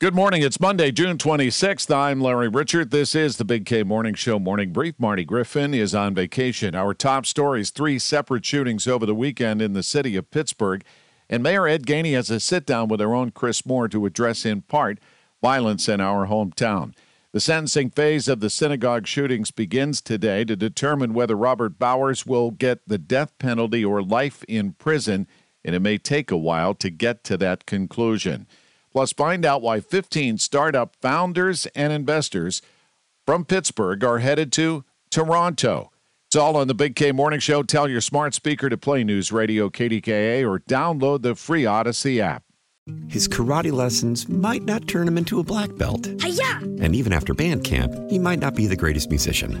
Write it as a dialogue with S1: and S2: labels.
S1: Good morning. It's Monday, June 26th. I'm Larry Richert. This is the Big K Morning Show Morning Brief. Marty Griffin is on vacation. Our top stories three separate shootings over the weekend in the city of Pittsburgh. And Mayor Ed Gainey has a sit down with our own Chris Moore to address in part violence in our hometown. The sentencing phase of the synagogue shootings begins today to determine whether Robert Bowers will get the death penalty or life in prison, and it may take a while to get to that conclusion. Plus, find out why 15 startup founders and investors from Pittsburgh are headed to Toronto. It's all on the Big K Morning Show. Tell your smart speaker to play News Radio KDKA or download the free Audacy app.
S2: His karate lessons might not turn him into a black belt.
S3: Hi-ya!
S2: And even after band camp, he might not be the greatest musician.